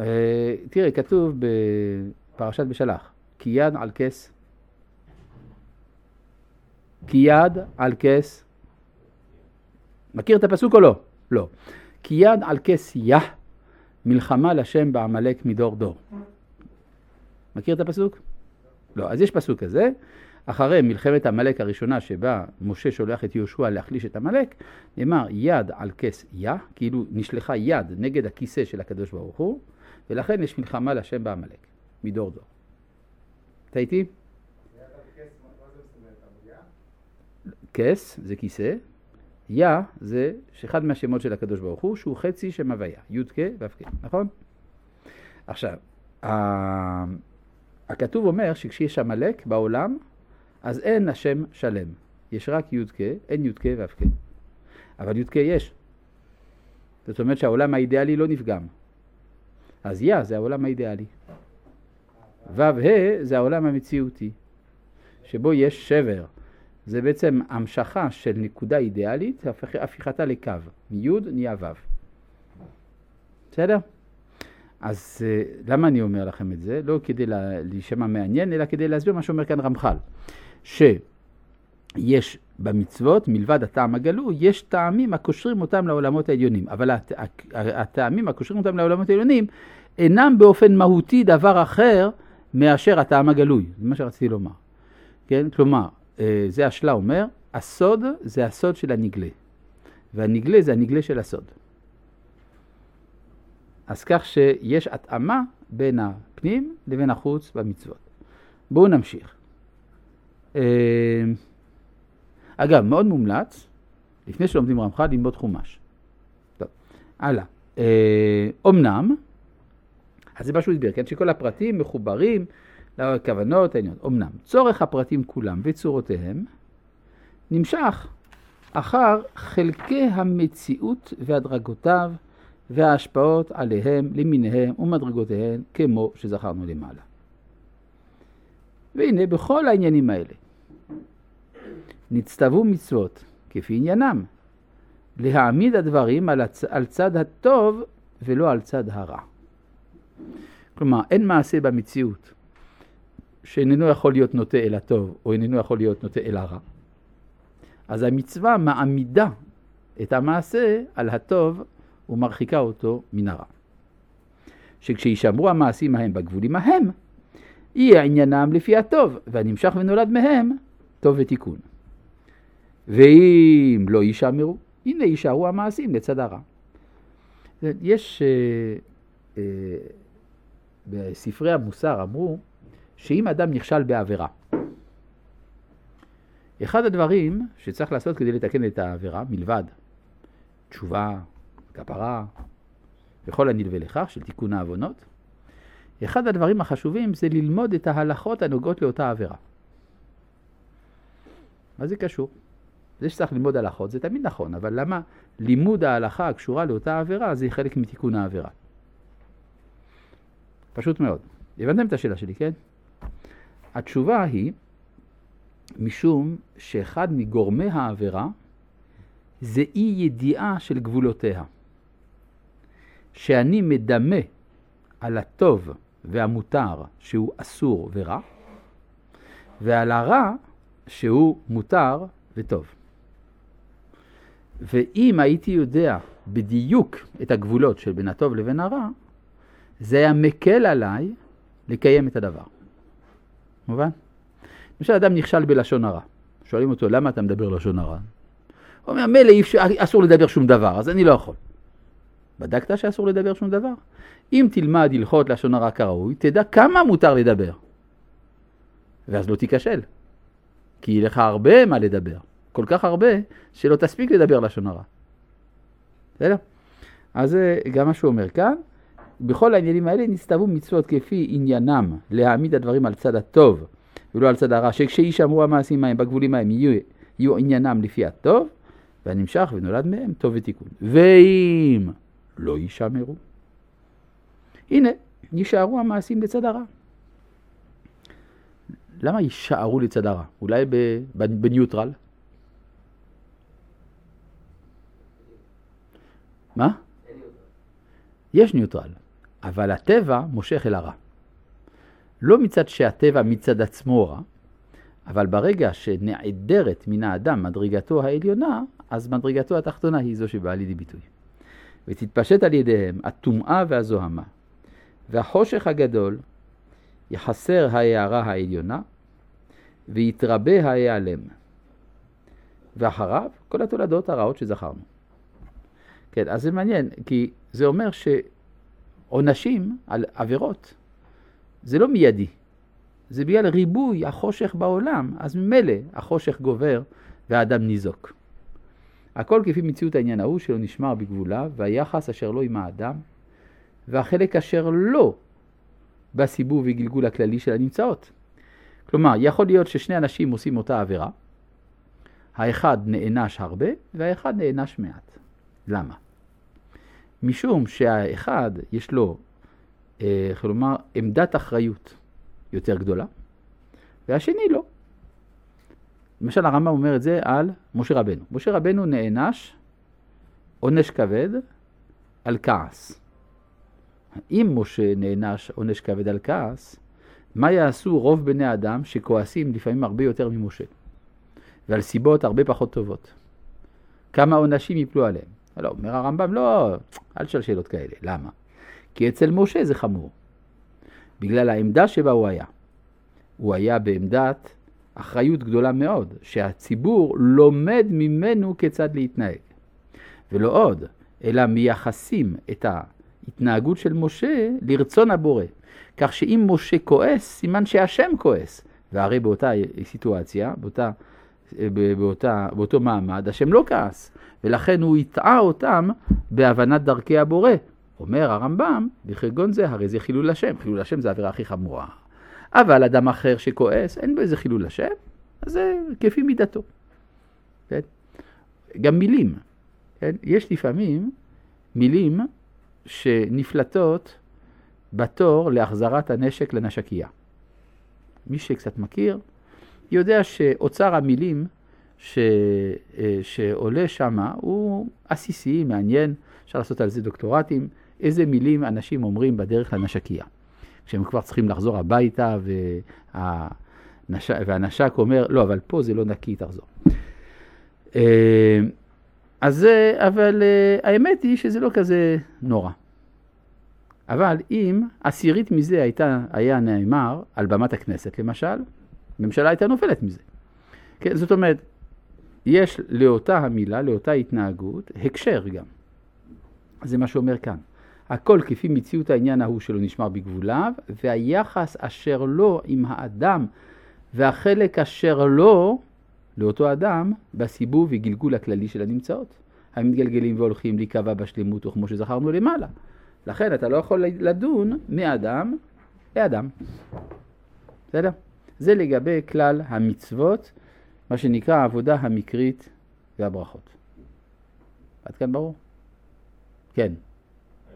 אה, תראה, כתוב בפרשת בשלח, כי יד על כס, כי יד על כס, מכיר את הפסוק או לא? לא. כי יד על כס יה, מלחמה לשם בעמלק מדור דור. מכיר את הפסוק? לא. אז יש פסוק כזה, אחרי מלחמת עמלק הראשונה שבה משה שולח את יהושע להחליש את עמלק, נאמר יד על כס יה, כאילו נשלחה יד נגד הכיסא של הקדוש ברוך הוא, ולכן יש מלחמה לשם בעמלק, מדור דור. אתה איתי? כס זה כיסא, יה זה אחד מהשמות של הקדוש ברוך הוא, שהוא חצי שם הוויה, י"ק ו"ק, נכון? עכשיו, הכתוב אומר שכשיש עמלק בעולם, אז אין השם שלם. יש רק י"ק, אין י"ק ו"ק. אבל י"ק יש. זאת אומרת שהעולם האידיאלי לא נפגם. אז יא זה העולם האידיאלי. ו"ה זה העולם המציאותי, שבו יש שבר. זה בעצם המשכה של נקודה אידיאלית, הפיכתה לקו. מי' נהיה ו'. בסדר? אז אה, למה אני אומר לכם את זה? לא כדי להישמע מעניין, אלא כדי להסביר מה שאומר כאן רמח"ל. שיש במצוות, מלבד הטעם הגלוי, יש טעמים הקושרים אותם לעולמות העליונים. אבל הט... הטעמים הקושרים אותם לעולמות העליונים אינם באופן מהותי דבר אחר מאשר הטעם הגלוי. זה מה שרציתי לומר. כן? כלומר, אה, זה השלה אומר, הסוד זה הסוד של הנגלה. והנגלה זה הנגלה של הסוד. אז כך שיש התאמה בין הפנים לבין החוץ במצוות. בואו נמשיך. אה, אגב, מאוד מומלץ, לפני שלומדים רמח"ל, ללמוד חומש. טוב, הלאה. אומנם, אז זה מה שהוא הסביר, כן? שכל הפרטים מחוברים לכוונות העליונות. אומנם, צורך הפרטים כולם וצורותיהם נמשך אחר חלקי המציאות והדרגותיו וההשפעות עליהם למיניהם ומדרגותיהם כמו שזכרנו למעלה. והנה בכל העניינים האלה נצטוו מצוות כפי עניינם, להעמיד הדברים על, הצ... על צד הטוב ולא על צד הרע. כלומר, אין מעשה במציאות שאיננו יכול להיות נוטה אל הטוב או איננו יכול להיות נוטה אל הרע. אז המצווה מעמידה את המעשה על הטוב ומרחיקה אותו מן הרע. שכשישמרו המעשים ההם בגבולים ההם, יהיה עניינם לפי הטוב, והנמשך ונולד מהם, טוב ותיקון. ואם לא יישמרו, הנה יישארו המעשים לצד הרע. יש, אה, אה, בספרי המוסר אמרו, שאם אדם נכשל בעבירה, אחד הדברים שצריך לעשות כדי לתקן את העבירה, מלבד תשובה, כפרה, וכל הנלווה לכך של תיקון העוונות, אחד הדברים החשובים זה ללמוד את ההלכות הנוגעות לאותה עבירה. מה זה קשור? זה שצריך ללמוד הלכות זה תמיד נכון, אבל למה לימוד ההלכה הקשורה לאותה עבירה זה חלק מתיקון העבירה? פשוט מאוד. הבנתם את השאלה שלי, כן? התשובה היא, משום שאחד מגורמי העבירה זה אי ידיעה של גבולותיה. שאני מדמה על הטוב והמותר שהוא אסור ורע, ועל הרע שהוא מותר וטוב. ואם הייתי יודע בדיוק את הגבולות של בין הטוב לבין הרע, זה היה מקל עליי לקיים את הדבר. מובן? למשל אדם נכשל בלשון הרע. שואלים אותו, למה אתה מדבר לשון הרע? הוא אומר, מילא אסור לדבר שום דבר, אז אני לא יכול. בדקת שאסור לדבר שום דבר? אם תלמד הלכות לשון הרע כראוי, תדע כמה מותר לדבר. ואז לא תיכשל. כי יהיה לך הרבה מה לדבר. כל כך הרבה, שלא תספיק לדבר לשון הרע. בסדר? אז זה גם מה שהוא אומר כאן. בכל העניינים האלה נסתוו מצוות כפי עניינם להעמיד הדברים על צד הטוב ולא על צד הרע, שכשישמרו המעשים ההם בגבולים ההם יהיו, יהיו עניינם לפי הטוב, והנמשך ונולד מהם טוב ותיקון. ואם לא יישמרו, הנה, יישארו המעשים לצד הרע. למה יישארו לצד הרע? אולי בניוטרל? מה? יש ניוטרל, אבל הטבע מושך אל הרע. לא מצד שהטבע מצד עצמו רע, אבל ברגע שנעדרת מן האדם מדרגתו העליונה, אז מדרגתו התחתונה היא זו שבאה לידי ביטוי. ותתפשט על ידיהם הטומאה והזוהמה, והחושך הגדול יחסר ההערה העליונה, ויתרבה ההיעלם. ואחריו כל התולדות הרעות שזכרנו. כן, אז זה מעניין, כי זה אומר שעונשים על עבירות זה לא מיידי. זה בגלל ריבוי החושך בעולם, אז ממילא החושך גובר והאדם ניזוק. הכל כפי מציאות העניין ההוא שלא נשמר בגבוליו, והיחס אשר לא עם האדם, והחלק אשר לא בסיבוב וגלגול הכללי של הנמצאות. כלומר, יכול להיות ששני אנשים עושים אותה עבירה, האחד נענש הרבה והאחד נענש מעט. למה? משום שהאחד יש לו, אה, כלומר, עמדת אחריות יותר גדולה, והשני לא. למשל הרמב"ם אומר את זה על משה רבנו. משה רבנו נענש עונש כבד על כעס. אם משה נענש עונש כבד על כעס, מה יעשו רוב בני אדם שכועסים לפעמים הרבה יותר ממשה, ועל סיבות הרבה פחות טובות? כמה עונשים יפלו עליהם? לא, אומר הרמב"ם, לא, אל תשאל שאלות כאלה. למה? כי אצל משה זה חמור. בגלל העמדה שבה הוא היה. הוא היה בעמדת אחריות גדולה מאוד, שהציבור לומד ממנו כיצד להתנהג. ולא עוד, אלא מייחסים את ההתנהגות של משה לרצון הבורא. כך שאם משה כועס, סימן שהשם כועס. והרי באותה סיטואציה, באותה, באותה, באותו מעמד, השם לא כעס. ולכן הוא הטעה אותם בהבנת דרכי הבורא. אומר הרמב"ם, בחרגון זה, הרי זה חילול השם. חילול השם זה העבירה הכי חמורה. אבל אדם אחר שכועס, אין בו איזה חילול השם, אז זה כפי מידתו. כן? גם מילים. כן? יש לפעמים מילים שנפלטות בתור להחזרת הנשק לנשקייה. מי שקצת מכיר, יודע שאוצר המילים ש... אה, שעולה שם הוא עסיסי, מעניין, אפשר לעשות על זה דוקטורטים, איזה מילים אנשים אומרים בדרך לנשקייה. כשהם כבר צריכים לחזור הביתה והנש... והנשק אומר, לא, אבל פה זה לא נקי, תחזור. אה, אז אבל אה, האמת היא שזה לא כזה נורא. אבל אם עשירית מזה הייתה, היה נאמר על במת הכנסת למשל, הממשלה הייתה נופלת מזה. כן, זאת אומרת, יש לאותה המילה, לאותה התנהגות, הקשר גם. זה מה שאומר כאן. הכל כפי מציאות העניין ההוא שלו נשמר בגבוליו, והיחס אשר לו עם האדם, והחלק אשר לו, לאותו אדם, בסיבוב וגלגול הכללי של הנמצאות. המתגלגלים והולכים להיקבע בשלמות, וכמו שזכרנו למעלה. לכן אתה לא יכול לדון מאדם לאדם. בסדר? זה לגבי כלל המצוות, מה שנקרא העבודה המקרית והברכות. עד כאן ברור? כן. אה,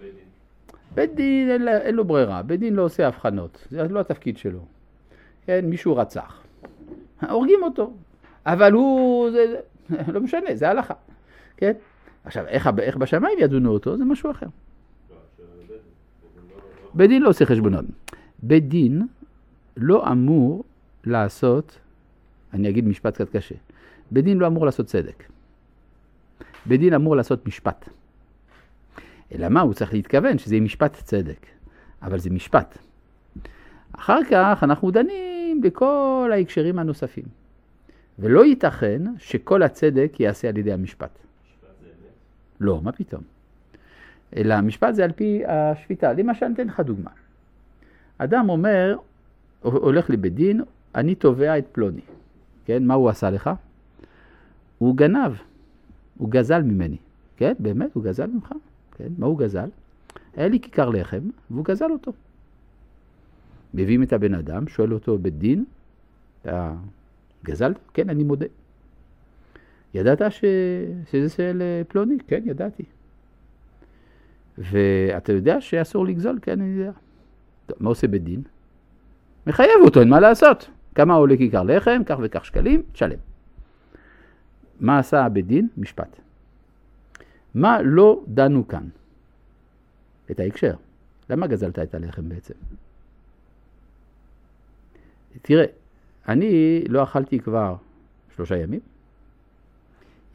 אה, בית דין אין, אין לו ברירה, בית דין לא עושה הבחנות, זה לא התפקיד שלו. כן, מישהו רצח, הורגים אותו, אבל הוא, זה, זה, לא משנה, זה הלכה, כן? עכשיו, איך, איך בשמיים ידונו אותו, זה משהו אחר. בית דין לא עושה חשבונות. בית דין לא אמור לעשות, אני אגיד משפט קצת קשה, בית דין לא אמור לעשות צדק. בית דין אמור לעשות משפט. אלא מה, הוא צריך להתכוון שזה יהיה משפט צדק, אבל זה משפט. אחר כך אנחנו דנים בכל ההקשרים הנוספים. ולא ייתכן שכל הצדק ייעשה על ידי המשפט. לא, מה פתאום? אלא המשפט זה על פי השפיטה. למשל, אני אתן לך דוגמה. אדם אומר, הולך לבית דין, אני תובע את פלוני. כן, מה הוא עשה לך? הוא גנב, הוא גזל ממני. כן, באמת, הוא גזל ממך. כן, מה הוא גזל? היה לי כיכר לחם, והוא גזל אותו. מביאים את הבן אדם, שואל אותו בית דין, אתה גזלת? כן, אני מודה. ידעת ש... שזה של פלוני? כן, ידעתי. ואתה יודע שאסור לגזול? כן, אני יודע. טוב, מה עושה בית דין? מחייב אותו, אין מה לעשות. כמה עולה כיכר לחם, כך וכך שקלים, תשלם. מה עשה הבית דין? משפט. מה לא דנו כאן? את ההקשר. למה גזלת את הלחם בעצם? תראה, אני לא אכלתי כבר שלושה ימים.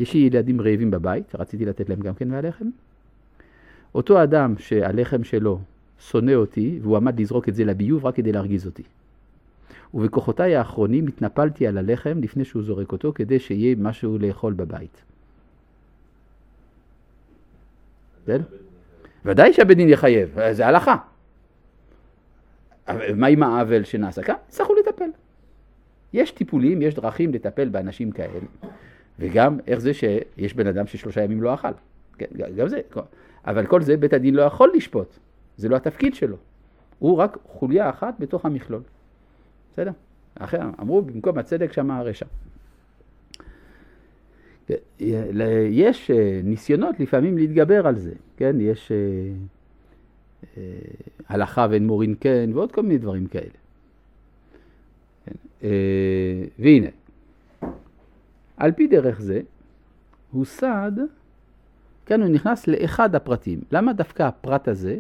יש לי ילדים רעבים בבית, רציתי לתת להם גם כן מהלחם. אותו אדם שהלחם שלו שונא אותי, והוא עמד לזרוק את זה לביוב רק כדי להרגיז אותי. ובכוחותיי האחרונים התנפלתי על הלחם לפני שהוא זורק אותו, כדי שיהיה משהו לאכול בבית. בסדר? ודאי שהבית דין יחייב, זה הלכה. מה עם העוול שנעשה כאן? יצטרכו לטפל. יש טיפולים, יש דרכים לטפל באנשים כאלה. וגם איך זה שיש בן אדם ששלושה ימים לא אכל. כן, גם זה. אבל כל זה בית הדין לא יכול לשפוט. זה לא התפקיד שלו. הוא רק חוליה אחת בתוך המכלול. בסדר? אחר, אמרו במקום הצדק שמה הרשע. יש אה, ניסיונות לפעמים להתגבר על זה, כן? יש אה, אה, הלכה ואין מורין כן ועוד כל מיני דברים כאלה. כן? והנה, על פי דרך זה, הוסד, כאן הוא נכנס לאחד הפרטים. למה דווקא הפרט הזה?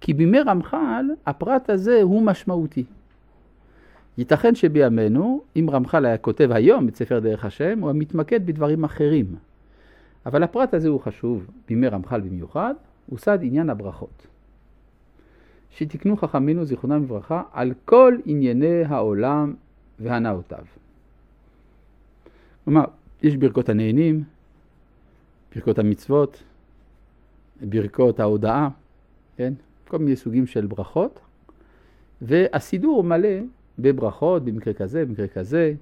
כי בימי רמח"ל הפרט הזה הוא משמעותי. ייתכן שבימינו, אם רמח"ל היה כותב היום את ספר דרך השם, הוא מתמקד בדברים אחרים. אבל הפרט הזה הוא חשוב, בימי רמח"ל במיוחד, הוא סד עניין הברכות. שתקנו חכמינו זיכרונם לברכה על כל ענייני העולם והנאותיו. כלומר, יש ברכות הנהנים, ברכות המצוות, ברכות ההודאה, כן? כל מיני סוגים של ברכות, והסידור מלא בברכות, במקרה כזה, במקרה כזה,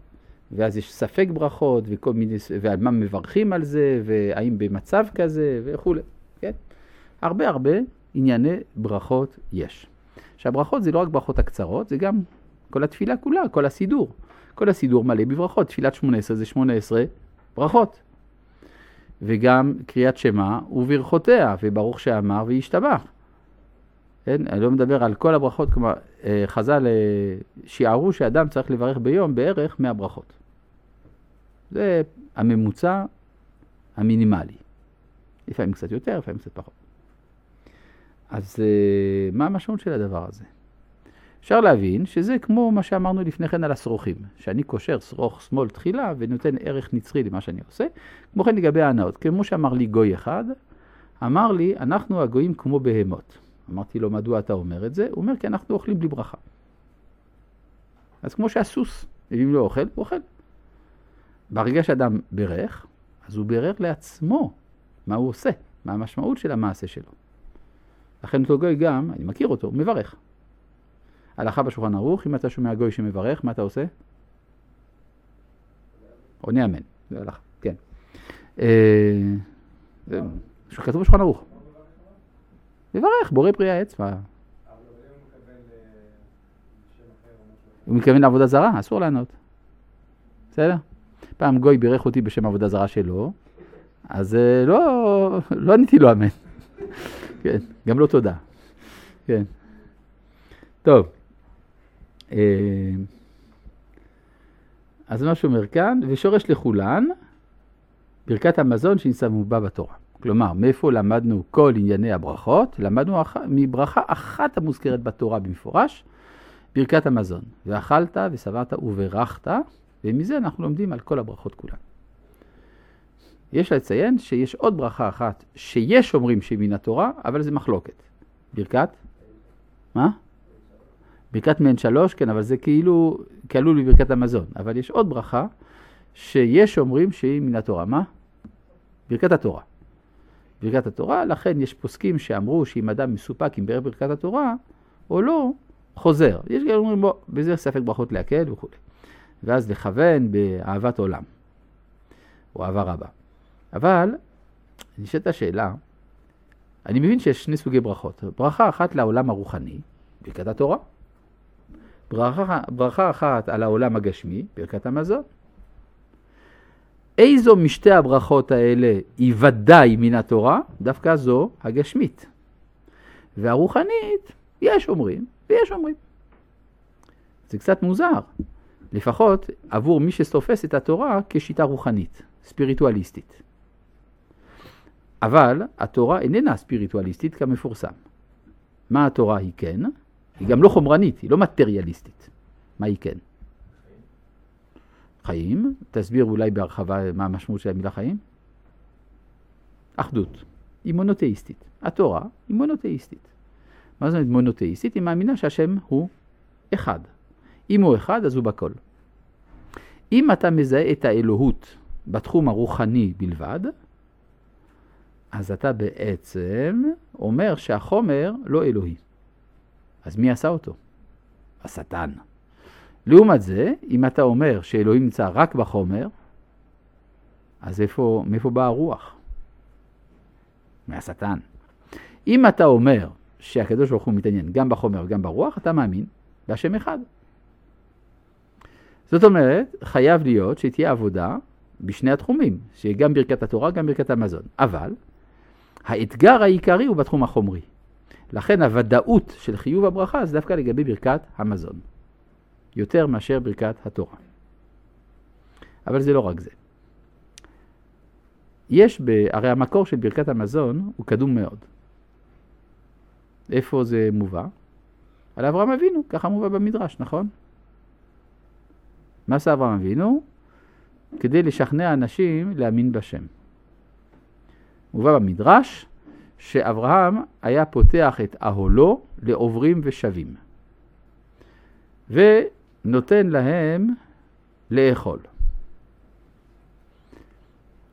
ואז יש ספק ברכות, וכל מיני, ועל מה מברכים על זה, והאם במצב כזה, וכולי, כן? הרבה הרבה ענייני ברכות יש. עכשיו, ברכות זה לא רק ברכות הקצרות, זה גם כל התפילה כולה, כל הסידור. כל הסידור מלא בברכות. תפילת שמונה עשרה זה שמונה עשרה ברכות. וגם קריאת שמע וברכותיה, וברוך שאמר וישתבח. כן? אני לא מדבר על כל הברכות, כלומר, אה, חז"ל אה, שיערו שאדם צריך לברך ביום בערך 100 ברכות. זה הממוצע המינימלי. לפעמים קצת יותר, לפעמים קצת פחות. אז אה, מה המשמעות של הדבר הזה? אפשר להבין שזה כמו מה שאמרנו לפני כן על השרוכים, שאני קושר שרוך שמאל תחילה ונותן ערך נצחי למה שאני עושה. כמו כן לגבי ההנאות, כמו שאמר לי גוי אחד, אמר לי, אנחנו הגויים כמו בהמות. אמרתי לו, מדוע אתה אומר את זה? הוא אומר, כי אנחנו אוכלים בלי ברכה. אז כמו שהסוס, אם לא אוכל, הוא אוכל. ברגע שאדם בירך, אז הוא בירך לעצמו מה הוא עושה, מה המשמעות של המעשה שלו. לכן אותו גוי גם, אני מכיר אותו, הוא מברך. הלכה בשולחן ערוך, אם אתה שומע גוי שמברך, מה אתה עושה? עונה אמן. זה הלכה, כן. אה, כתוב בשולחן ערוך. מברך, בורא פרי האצבע. הוא מתכוון לעבודה זרה, אסור לענות. בסדר? פעם גוי בירך אותי בשם עבודה זרה שלו, אז אה, לא, לא עניתי לו אמן. [LAUGHS] כן, גם לא תודה. כן. טוב. אה, אז מה שאומר כאן, ושורש לכולן, ברכת המזון שנשמו בה בתורה. כלומר, מאיפה למדנו כל ענייני הברכות? למדנו אח... מברכה אחת המוזכרת בתורה במפורש, ברכת המזון. ואכלת ושבעת וברכת, ומזה אנחנו לומדים על כל הברכות כולן. יש לציין שיש עוד ברכה אחת שיש אומרים שהיא מן התורה, אבל זה מחלוקת. ברכת? מה? ברכת מעין שלוש, כן, אבל זה כאילו כלול בברכת המזון. אבל יש עוד ברכה שיש אומרים שהיא מן התורה. מה? ברכת התורה. ברכת התורה, לכן יש פוסקים שאמרו שאם אדם מסופק עם בערך ברכת התורה, או לא, חוזר. יש כאלה אומרים, בוא, בזה ספק ברכות להקל וכו'. ואז לכוון באהבת עולם, או אהבה רבה. אבל, נשאלת השאלה, אני מבין שיש שני סוגי ברכות. ברכה אחת לעולם הרוחני, ברכת התורה. ברכה, ברכה אחת על העולם הגשמי, ברכת המזון. איזו משתי הברכות האלה היא ודאי מן התורה? דווקא זו הגשמית. והרוחנית, יש אומרים ויש אומרים. זה קצת מוזר, לפחות עבור מי שתופס את התורה כשיטה רוחנית, ספיריטואליסטית. אבל התורה איננה ספיריטואליסטית כמפורסם. מה התורה היא כן? היא גם לא חומרנית, היא לא מטריאליסטית. מה היא כן? חיים, תסביר אולי בהרחבה מה המשמעות של המילה חיים. אחדות, היא מונותאיסטית. התורה היא מונותאיסטית. מה זאת אומרת מונותאיסטית? היא מאמינה שהשם הוא אחד. אם הוא אחד, אז הוא בכל. אם אתה מזהה את האלוהות בתחום הרוחני בלבד, אז אתה בעצם אומר שהחומר לא אלוהי. אז מי עשה אותו? השטן. לעומת זה, אם אתה אומר שאלוהים נמצא רק בחומר, אז איפה, מאיפה באה הרוח? מהשטן. אם אתה אומר שהקדוש ברוך הוא מתעניין גם בחומר וגם ברוח, אתה מאמין בהשם אחד. זאת אומרת, חייב להיות שתהיה עבודה בשני התחומים, שיהיה גם ברכת התורה, גם ברכת המזון. אבל האתגר העיקרי הוא בתחום החומרי. לכן הוודאות של חיוב הברכה זה דווקא לגבי ברכת המזון. יותר מאשר ברכת התורה. אבל זה לא רק זה. יש, ב... הרי המקור של ברכת המזון הוא קדום מאוד. איפה זה מובא? על אברהם אבינו, ככה מובא במדרש, נכון? מה עשה אברהם אבינו? כדי לשכנע אנשים להאמין בשם. מובא במדרש שאברהם היה פותח את אהלו לעוברים ושבים. ונותן להם לאכול.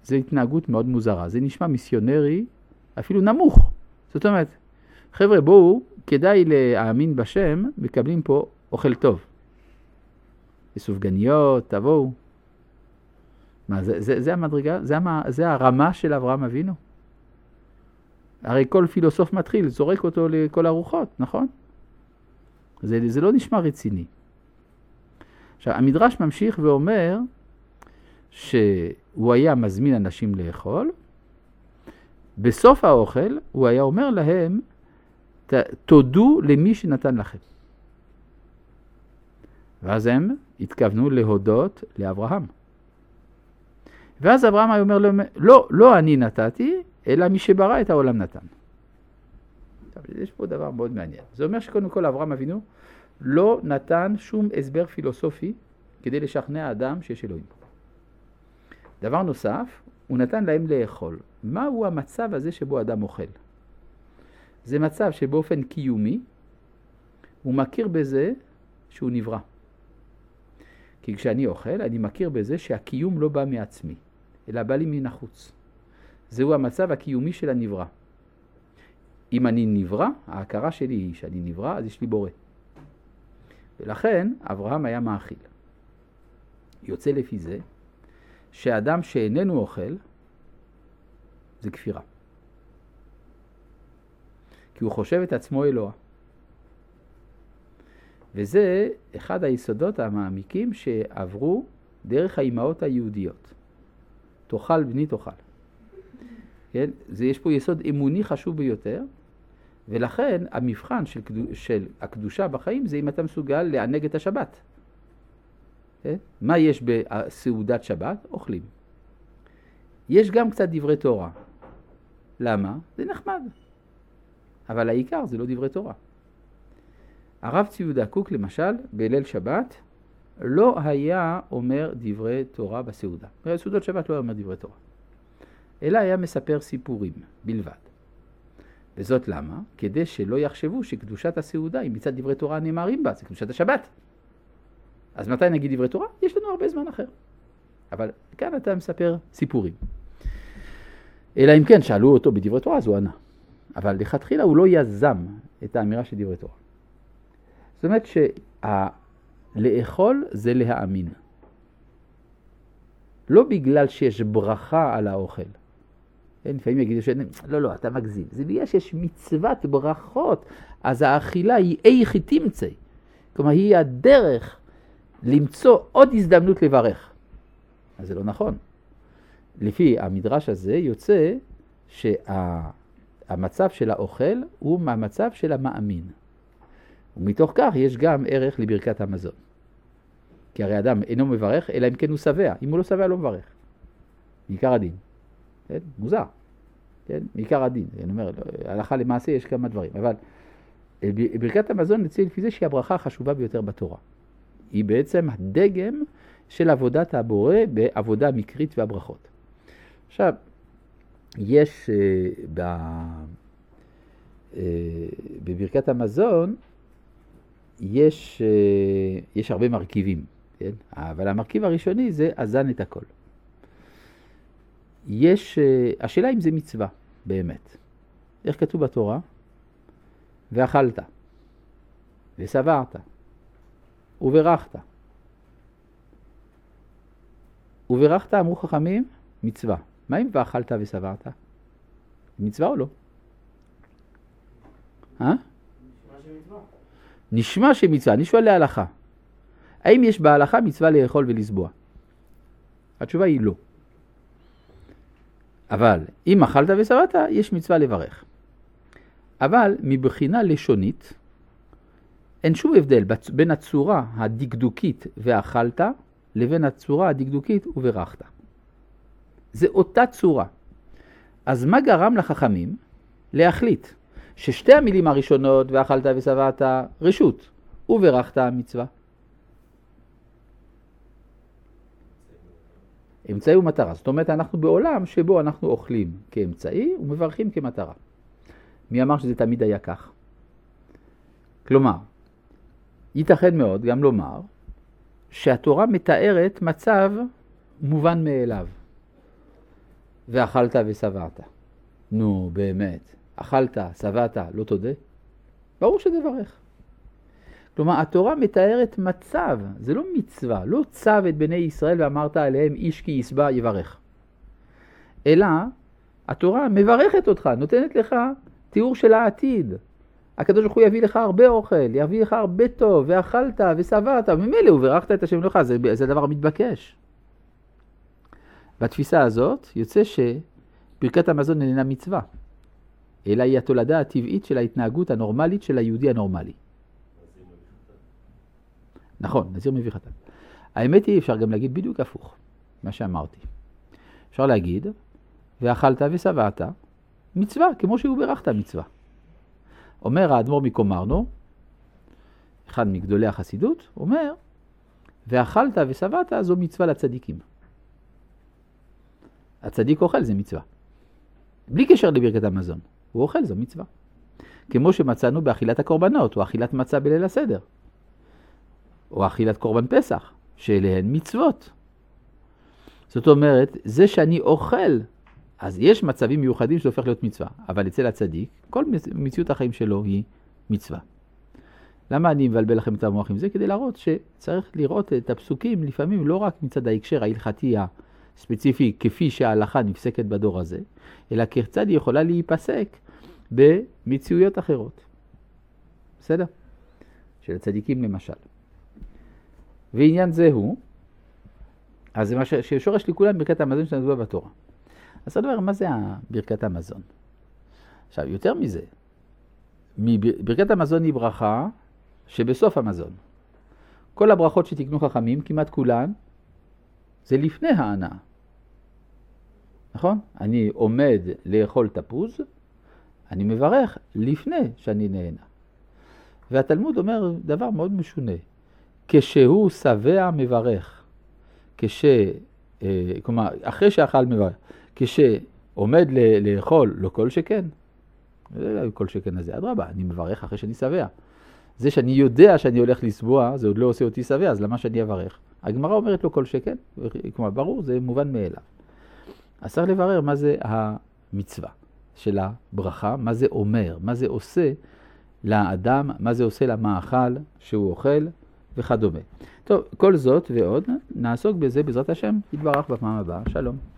זו התנהגות מאוד מוזרה, זה נשמע מיסיונרי אפילו נמוך. זאת אומרת, חבר'ה בואו, כדאי להאמין בשם, מקבלים פה אוכל טוב. סופגניות, תבואו. מה, זה, זה, זה המדרגה, זה, המה, זה הרמה של אברהם אבינו? הרי כל פילוסוף מתחיל, זורק אותו לכל הרוחות, נכון? זה, זה לא נשמע רציני. עכשיו, המדרש ממשיך ואומר שהוא היה מזמין אנשים לאכול, בסוף האוכל הוא היה אומר להם, תודו למי שנתן לכם. ואז הם התכוונו להודות לאברהם. ואז אברהם היה אומר להם, לא, לא אני נתתי, אלא מי שברא את העולם נתן. יש פה דבר מאוד מעניין. זה אומר שקודם כל אברהם אבינו לא נתן שום הסבר פילוסופי כדי לשכנע אדם שיש אלוהים. דבר נוסף, הוא נתן להם לאכול. מהו המצב הזה שבו אדם אוכל? זה מצב שבאופן קיומי הוא מכיר בזה שהוא נברא. כי כשאני אוכל, אני מכיר בזה שהקיום לא בא מעצמי, אלא בא לי מן החוץ. זהו המצב הקיומי של הנברא. אם אני נברא, ההכרה שלי היא שאני נברא, אז יש לי בורא. ולכן אברהם היה מאכיל. יוצא לפי זה שאדם שאיננו אוכל זה כפירה. כי הוא חושב את עצמו אלוה. וזה אחד היסודות המעמיקים שעברו דרך האימהות היהודיות. תאכל בני תאכל. כן? זה, יש פה יסוד אמוני חשוב ביותר, ולכן המבחן של, של הקדושה בחיים זה אם אתה מסוגל לענג את השבת. כן? מה יש בסעודת שבת? אוכלים. יש גם קצת דברי תורה. למה? זה נחמד. אבל העיקר זה לא דברי תורה. הרב ציודה קוק למשל, בליל שבת, לא היה אומר דברי תורה בסעודה. בסעודות שבת לא היה אומר דברי תורה. אלא היה מספר סיפורים בלבד. וזאת למה? כדי שלא יחשבו שקדושת הסעודה היא מצד דברי תורה הנאמרים בה, זה קדושת השבת. אז מתי נגיד דברי תורה? יש לנו הרבה זמן אחר. אבל כאן אתה מספר סיפורים. אלא אם כן שאלו אותו בדברי תורה, אז הוא ענה. אבל לכתחילה הוא לא יזם את האמירה של דברי תורה. זאת אומרת שלאכול זה להאמין. לא בגלל שיש ברכה על האוכל. כן, לפעמים יגידו ש... לא, לא, אתה מגזים. זה בגלל שיש מצוות ברכות, אז האכילה היא איכי תמצא. כלומר, היא הדרך למצוא עוד הזדמנות לברך. אז זה לא נכון. לפי המדרש הזה יוצא שהמצב של האוכל הוא מהמצב של המאמין. ומתוך כך יש גם ערך לברכת המזון. כי הרי אדם אינו מברך, אלא אם כן הוא שבע. אם הוא לא שבע, לא מברך. מעיקר הדין. כן? מוזר. כן? מעיקר הדין. אני אומר, הלכה למעשה יש כמה דברים. אבל אה, ברכת המזון נציג לפי זה שהיא הברכה החשובה ביותר בתורה. היא בעצם הדגם של עבודת הבורא בעבודה מקרית והברכות. עכשיו, יש uh, ב, uh, בברכת המזון, יש, uh, יש הרבה מרכיבים, כן? אבל המרכיב הראשוני זה אזן את הכל. יש, uh, השאלה אם זה מצווה, באמת. איך כתוב בתורה? ואכלת, ושבעת, וברכת. וברכת, אמרו חכמים, מצווה. מה אם ואכלת ושבעת? מצווה או לא? אה? נשמע שמצווה, אני שואל להלכה. האם יש בהלכה מצווה לאכול ולסבוע? התשובה היא לא. אבל אם אכלת ושבעת, יש מצווה לברך. אבל מבחינה לשונית, אין שום הבדל בין הצורה הדקדוקית ואכלת לבין הצורה הדקדוקית וברכת. זה אותה צורה. אז מה גרם לחכמים להחליט ששתי המילים הראשונות, ואכלת ושבעת, רשות, וברכת מצווה? אמצעי ומטרה. זאת אומרת, אנחנו בעולם שבו אנחנו אוכלים כאמצעי ומברכים כמטרה. מי אמר שזה תמיד היה כך? כלומר, ייתכן מאוד גם לומר שהתורה מתארת מצב מובן מאליו. ואכלת ושבעת. נו, באמת, אכלת, שבעת, לא תודה? ברור שתברך. כלומר, התורה מתארת מצב, זה לא מצווה, לא צב את בני ישראל ואמרת עליהם איש כי ישבע יברך. אלא התורה מברכת אותך, נותנת לך תיאור של העתיד. הקדוש ברוך הוא יביא לך הרבה אוכל, יביא לך הרבה טוב, ואכלת ושבעת, ממילא וברכת את השם אלוהיך, זה, זה דבר מתבקש. בתפיסה הזאת יוצא שברכת המזון איננה מצווה, אלא היא התולדה הטבעית של ההתנהגות הנורמלית של היהודי הנורמלי. נכון, נזיר מביא חטאת. האמת היא, אפשר גם להגיד בדיוק הפוך, מה שאמרתי. אפשר להגיד, ואכלת ושבעת, מצווה, כמו שהוא ברכת מצווה. אומר האדמו"ר מקומרנו, אחד מגדולי החסידות, אומר, ואכלת ושבעת זו מצווה לצדיקים. הצדיק אוכל זה מצווה. בלי קשר לברכת המזון, הוא אוכל זו מצווה. כמו שמצאנו באכילת הקורבנות, או אכילת מצה בליל הסדר, או אכילת קורבן פסח, שאליהן מצוות. זאת אומרת, זה שאני אוכל, אז יש מצבים מיוחדים שזה הופך להיות מצווה, אבל אצל הצדיק, כל מציאות החיים שלו היא מצווה. למה אני מבלבל לכם את המוח עם זה? כדי להראות שצריך לראות את הפסוקים לפעמים לא רק מצד ההקשר ההלכתי ספציפי כפי שההלכה נפסקת בדור הזה, אלא כיצד היא יכולה להיפסק במציאויות אחרות. בסדר? של הצדיקים למשל. ועניין זה הוא, אז זה מה ששורש לכולם ברכת המזון שנדוע בתורה. אז צריך לברר מה זה ברכת המזון. עכשיו, יותר מזה, ברכת המזון היא ברכה שבסוף המזון. כל הברכות שתקנו חכמים, כמעט כולן, זה לפני ההנאה. נכון? אני עומד לאכול תפוז, אני מברך לפני שאני נהנה. והתלמוד אומר דבר מאוד משונה. כשהוא שבע מברך. כש... אה, כלומר, אחרי שאכל מברך. כשעומד לאכול, לא כל שכן. לא כל שכן הזה, אדרבה, אני מברך אחרי שאני שבע. זה שאני יודע שאני הולך לסבוע, זה עוד לא עושה אותי שבע, אז למה שאני אברך? הגמרא אומרת לו כל שכן, כלומר, ברור, זה מובן מאליו. אז צריך לברר מה זה המצווה של הברכה, מה זה אומר, מה זה עושה לאדם, מה זה עושה למאכל שהוא אוכל וכדומה. טוב, כל זאת ועוד, נעסוק בזה בעזרת השם, יתברך בפעם הבאה. שלום.